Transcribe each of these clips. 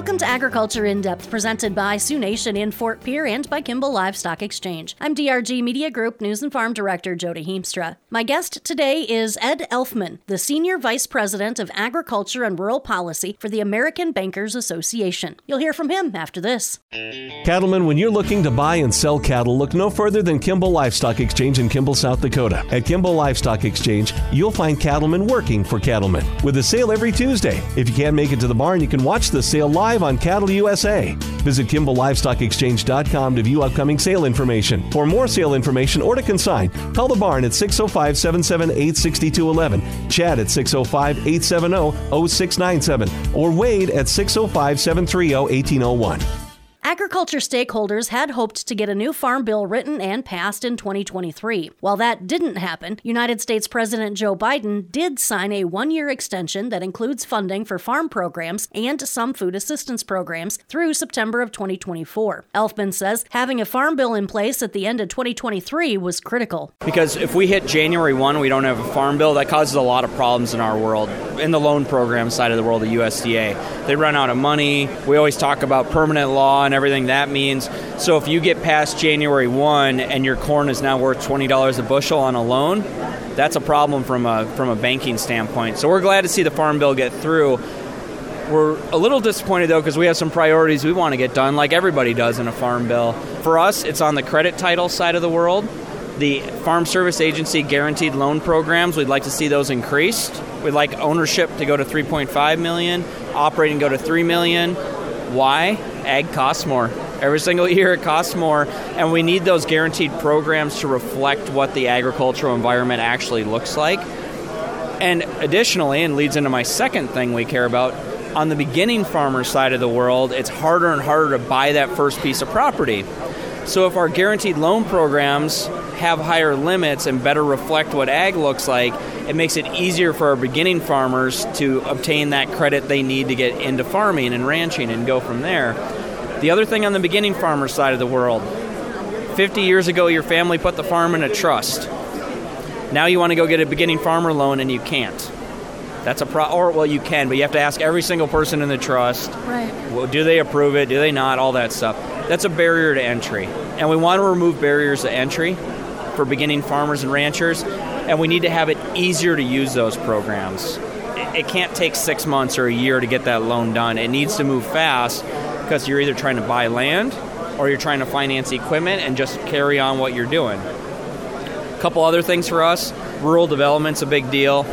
Welcome to Agriculture in Depth, presented by Sioux Nation in Fort Pierre and by Kimball Livestock Exchange. I'm DRG Media Group News and Farm Director Jody Heemstra. My guest today is Ed Elfman, the Senior Vice President of Agriculture and Rural Policy for the American Bankers Association. You'll hear from him after this. Cattlemen, when you're looking to buy and sell cattle, look no further than Kimball Livestock Exchange in Kimball, South Dakota. At Kimball Livestock Exchange, you'll find cattlemen working for cattlemen with a sale every Tuesday. If you can't make it to the barn, you can watch the sale live on Cattle USA. Visit KimballLivestockExchange.com to view upcoming sale information. For more sale information or to consign, call the barn at 605 778 6211, Chad at 605 870 0697, or Wade at 605 730 1801. Agriculture stakeholders had hoped to get a new farm bill written and passed in 2023. While that didn't happen, United States President Joe Biden did sign a one year extension that includes funding for farm programs and some food assistance programs through September of 2024. Elfman says having a farm bill in place at the end of 2023 was critical. Because if we hit January 1, we don't have a farm bill, that causes a lot of problems in our world. In the loan program side of the world, the USDA, they run out of money. We always talk about permanent law and everything that means. So if you get past January 1 and your corn is now worth $20 a bushel on a loan, that's a problem from a from a banking standpoint. So we're glad to see the farm bill get through. We're a little disappointed though because we have some priorities we want to get done, like everybody does in a farm bill. For us, it's on the credit title side of the world. The Farm Service Agency guaranteed loan programs, we'd like to see those increased. We'd like ownership to go to 3.5 million, operating go to 3 million. Why? Ag costs more. Every single year it costs more, and we need those guaranteed programs to reflect what the agricultural environment actually looks like. And additionally, and leads into my second thing we care about, on the beginning farmer side of the world, it's harder and harder to buy that first piece of property. So if our guaranteed loan programs have higher limits and better reflect what ag looks like, it makes it easier for our beginning farmers to obtain that credit they need to get into farming and ranching and go from there. The other thing on the beginning farmer side of the world 50 years ago, your family put the farm in a trust. Now you want to go get a beginning farmer loan and you can't. That's a pro, or well, you can, but you have to ask every single person in the trust. Right. Well, do they approve it? Do they not? All that stuff. That's a barrier to entry, and we want to remove barriers to entry for beginning farmers and ranchers, and we need to have it easier to use those programs. It can't take six months or a year to get that loan done. It needs to move fast because you're either trying to buy land or you're trying to finance equipment and just carry on what you're doing. A couple other things for us rural development's a big deal.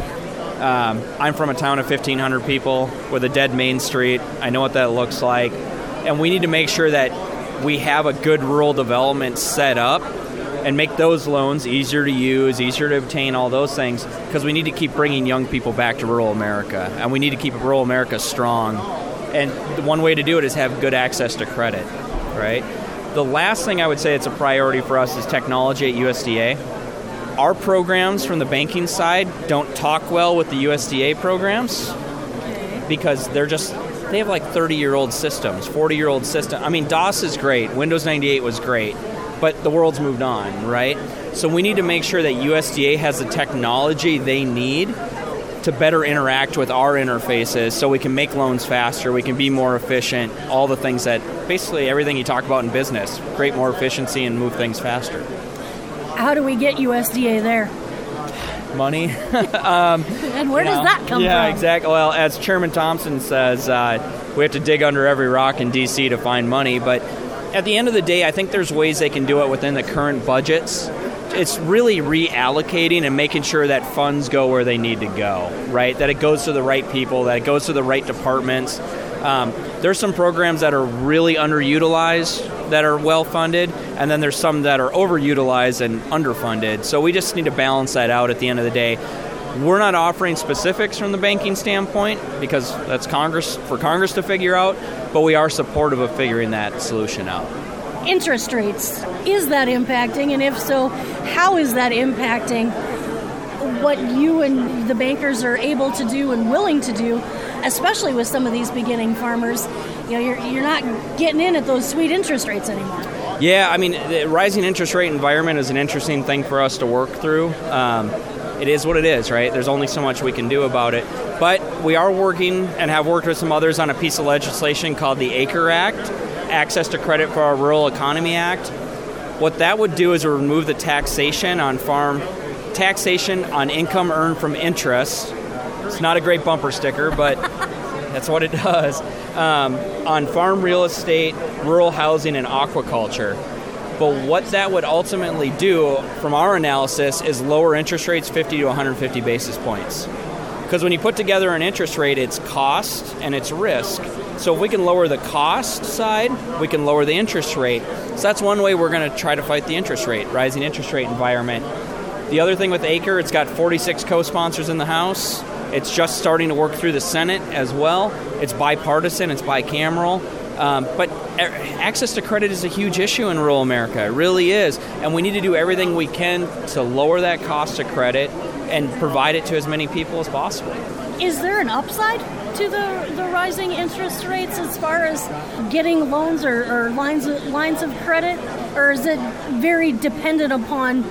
Um, I'm from a town of 1,500 people with a dead main street. I know what that looks like. And we need to make sure that we have a good rural development set up and make those loans easier to use, easier to obtain, all those things, because we need to keep bringing young people back to rural America. And we need to keep rural America strong. And one way to do it is have good access to credit, right? The last thing I would say it's a priority for us is technology at USDA our programs from the banking side don't talk well with the USDA programs because they're just they have like 30 year old systems, 40 year old system. I mean, DOS is great, Windows 98 was great, but the world's moved on, right? So we need to make sure that USDA has the technology they need to better interact with our interfaces so we can make loans faster, we can be more efficient, all the things that basically everything you talk about in business, create more efficiency and move things faster. How do we get USDA there? Money. um, and where does know, that come yeah, from? Yeah, exactly. Well, as Chairman Thompson says, uh, we have to dig under every rock in D.C. to find money. But at the end of the day, I think there's ways they can do it within the current budgets. It's really reallocating and making sure that funds go where they need to go, right? That it goes to the right people, that it goes to the right departments. Um, there's some programs that are really underutilized that are well funded, and then there's some that are overutilized and underfunded. So we just need to balance that out at the end of the day. We're not offering specifics from the banking standpoint because that's Congress for Congress to figure out, but we are supportive of figuring that solution out. Interest rates, is that impacting? And if so, how is that impacting what you and the bankers are able to do and willing to do, especially with some of these beginning farmers? You know, you're, you're not getting in at those sweet interest rates anymore. Yeah, I mean, the rising interest rate environment is an interesting thing for us to work through. Um, it is what it is, right? There's only so much we can do about it. But we are working and have worked with some others on a piece of legislation called the ACRE Act, Access to Credit for Our Rural Economy Act. What that would do is remove the taxation on farm taxation on income earned from interest. It's not a great bumper sticker, but that's what it does. Um, on farm real estate, rural housing, and aquaculture. But what that would ultimately do, from our analysis, is lower interest rates 50 to 150 basis points. Because when you put together an interest rate, it's cost and it's risk. So if we can lower the cost side, we can lower the interest rate. So that's one way we're going to try to fight the interest rate, rising interest rate environment. The other thing with ACRE, it's got 46 co-sponsors in the House. It's just starting to work through the Senate as well. It's bipartisan, it's bicameral. Um, but access to credit is a huge issue in rural America. It really is. And we need to do everything we can to lower that cost of credit and provide it to as many people as possible. Is there an upside to the, the rising interest rates as far as getting loans or, or lines, of, lines of credit? Or is it very dependent upon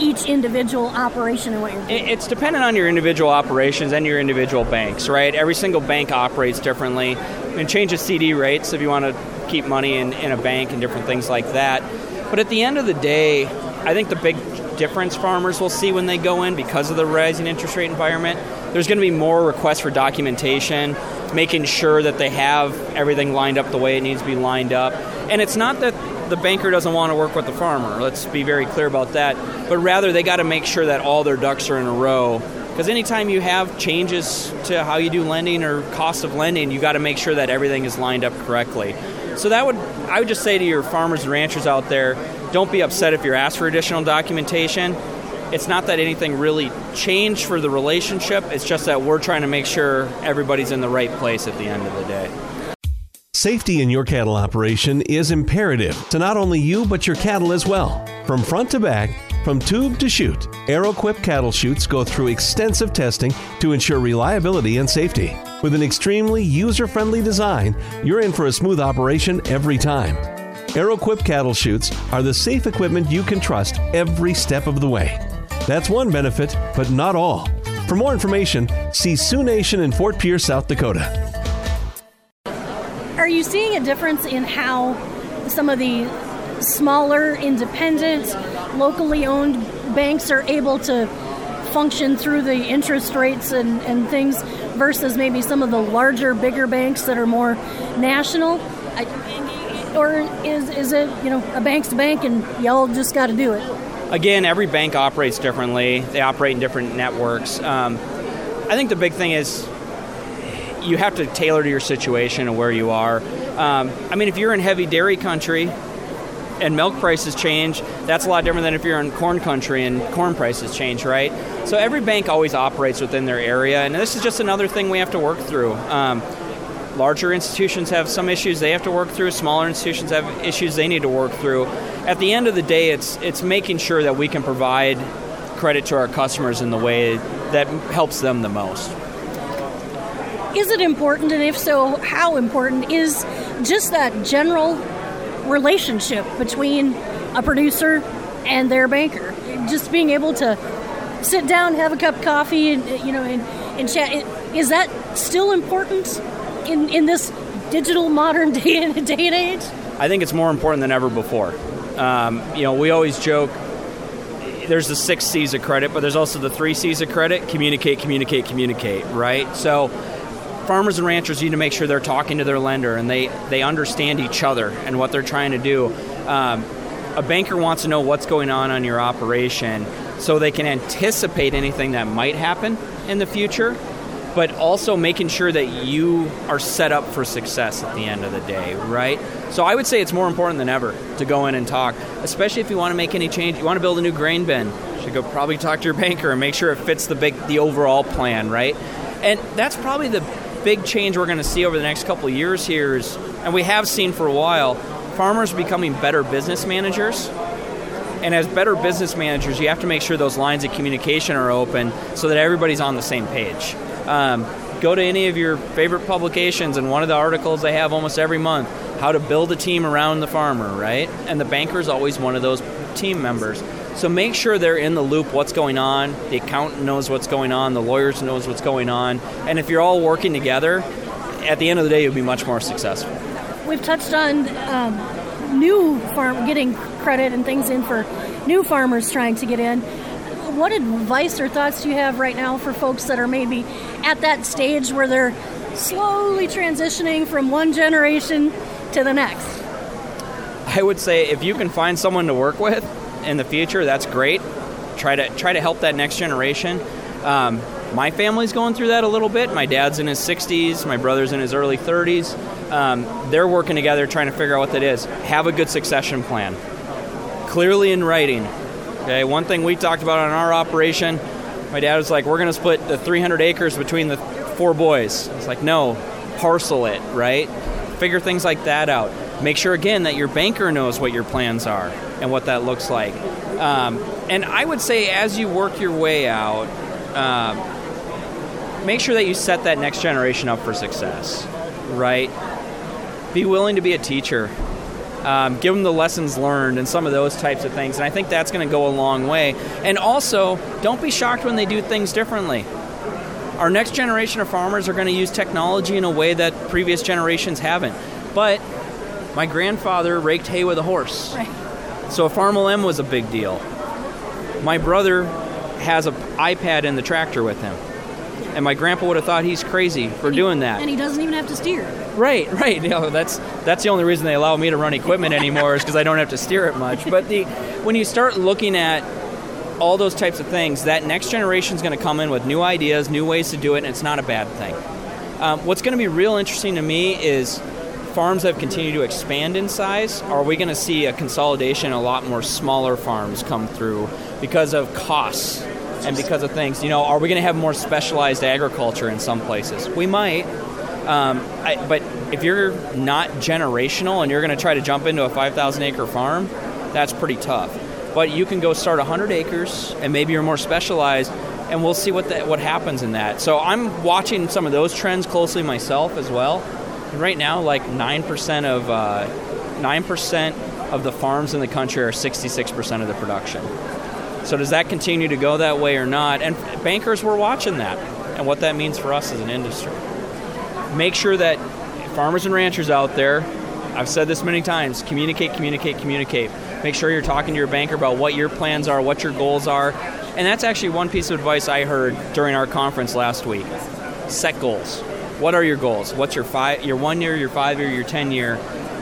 each individual operation and what you're doing? It's dependent on your individual operations and your individual banks, right? Every single bank operates differently. And changes CD rates if you want to keep money in, in a bank and different things like that. But at the end of the day, I think the big difference farmers will see when they go in because of the rising interest rate environment. There's going to be more requests for documentation, making sure that they have everything lined up the way it needs to be lined up. And it's not that the banker doesn't want to work with the farmer. Let's be very clear about that. But rather, they got to make sure that all their ducks are in a row. Because anytime you have changes to how you do lending or cost of lending, you got to make sure that everything is lined up correctly. So that would I would just say to your farmers and ranchers out there, don't be upset if you're asked for additional documentation. It's not that anything really changed for the relationship. It's just that we're trying to make sure everybody's in the right place at the end of the day. Safety in your cattle operation is imperative to not only you but your cattle as well. From front to back, from tube to chute, Arrowquip cattle chutes go through extensive testing to ensure reliability and safety. With an extremely user friendly design, you're in for a smooth operation every time. Arrowquip cattle chutes are the safe equipment you can trust every step of the way. That's one benefit, but not all. For more information, see Sioux Nation in Fort Pierre, South Dakota. Are you seeing a difference in how some of the smaller, independent, locally owned banks are able to function through the interest rates and, and things versus maybe some of the larger, bigger banks that are more national? Or is, is it, you know, a bank's bank and y'all just got to do it? Again, every bank operates differently. They operate in different networks. Um, I think the big thing is you have to tailor to your situation and where you are. Um, I mean, if you're in heavy dairy country, and milk prices change, that's a lot different than if you're in corn country and corn prices change, right? So every bank always operates within their area, and this is just another thing we have to work through. Um, larger institutions have some issues they have to work through. Smaller institutions have issues they need to work through. At the end of the day, it's it's making sure that we can provide credit to our customers in the way that helps them the most. Is it important, and if so, how important is just that general relationship between a producer and their banker. Just being able to sit down, have a cup of coffee, and you know, and, and chat. Is that still important in in this digital modern day and day and age? I think it's more important than ever before. Um, you know, we always joke. There's the six C's of credit, but there's also the three C's of credit: communicate, communicate, communicate. Right. So farmers and ranchers need to make sure they're talking to their lender and they, they understand each other and what they're trying to do. Um, a banker wants to know what's going on on your operation so they can anticipate anything that might happen in the future, but also making sure that you are set up for success at the end of the day, right? So I would say it's more important than ever to go in and talk, especially if you want to make any change. You want to build a new grain bin, you should go probably talk to your banker and make sure it fits the big the overall plan, right? And that's probably the big change we're going to see over the next couple years here is, and we have seen for a while, farmers becoming better business managers. And as better business managers, you have to make sure those lines of communication are open so that everybody's on the same page. Um, go to any of your favorite publications, and one of the articles they have almost every month how to build a team around the farmer, right? And the banker is always one of those team members. So make sure they're in the loop what's going on, the accountant knows what's going on, the lawyers knows what's going on, and if you're all working together, at the end of the day you'll be much more successful. We've touched on um, new farm getting credit and things in for new farmers trying to get in. What advice or thoughts do you have right now for folks that are maybe at that stage where they're slowly transitioning from one generation to the next? I would say if you can find someone to work with in the future, that's great. Try to try to help that next generation. Um, my family's going through that a little bit. My dad's in his 60s, my brother's in his early 30s. Um, they're working together trying to figure out what that is. Have a good succession plan, clearly in writing. Okay, one thing we talked about on our operation, my dad was like, "We're going to split the 300 acres between the four boys." It's like, no, parcel it, right? Figure things like that out. Make sure again that your banker knows what your plans are and what that looks like. Um, and I would say as you work your way out, uh, make sure that you set that next generation up for success, right? Be willing to be a teacher. Um, give them the lessons learned and some of those types of things. And I think that's going to go a long way. And also, don't be shocked when they do things differently. Our next generation of farmers are going to use technology in a way that previous generations haven't. But my grandfather raked hay with a horse. Right. So a Farmall was a big deal. My brother has an iPad in the tractor with him. And my grandpa would have thought he's crazy for he, doing that. And he doesn't even have to steer. Right, right. You know, that's that's the only reason they allow me to run equipment anymore is because I don't have to steer it much. But the when you start looking at all those types of things, that next generation is going to come in with new ideas, new ways to do it, and it's not a bad thing. Um, what's going to be real interesting to me is farms have continued to expand in size, are we going to see a consolidation, a lot more smaller farms come through because of costs and because of things? You know, are we going to have more specialized agriculture in some places? We might. Um, I, but if you're not generational and you're going to try to jump into a 5,000 acre farm, that's pretty tough. But you can go start 100 acres and maybe you're more specialized and we'll see what the, what happens in that. So I'm watching some of those trends closely myself as well. And right now, like nine percent of uh, nine uh, percent of the farms in the country are 66 percent of the production. So does that continue to go that way or not? And bankers were watching that and what that means for us as an industry. Make sure that farmers and ranchers out there, I've said this many times, communicate, communicate, communicate. Make sure you're talking to your banker about what your plans are, what your goals are. And that's actually one piece of advice I heard during our conference last week. Set goals what are your goals? What's your five, your one year, your five year, your ten year,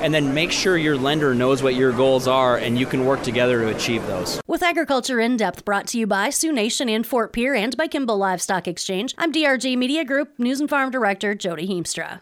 and then make sure your lender knows what your goals are and you can work together to achieve those. With Agriculture in Depth brought to you by Sioux Nation in Fort Pierre and by Kimball Livestock Exchange, I'm DRG Media Group News and Farm Director Jody Heemstra.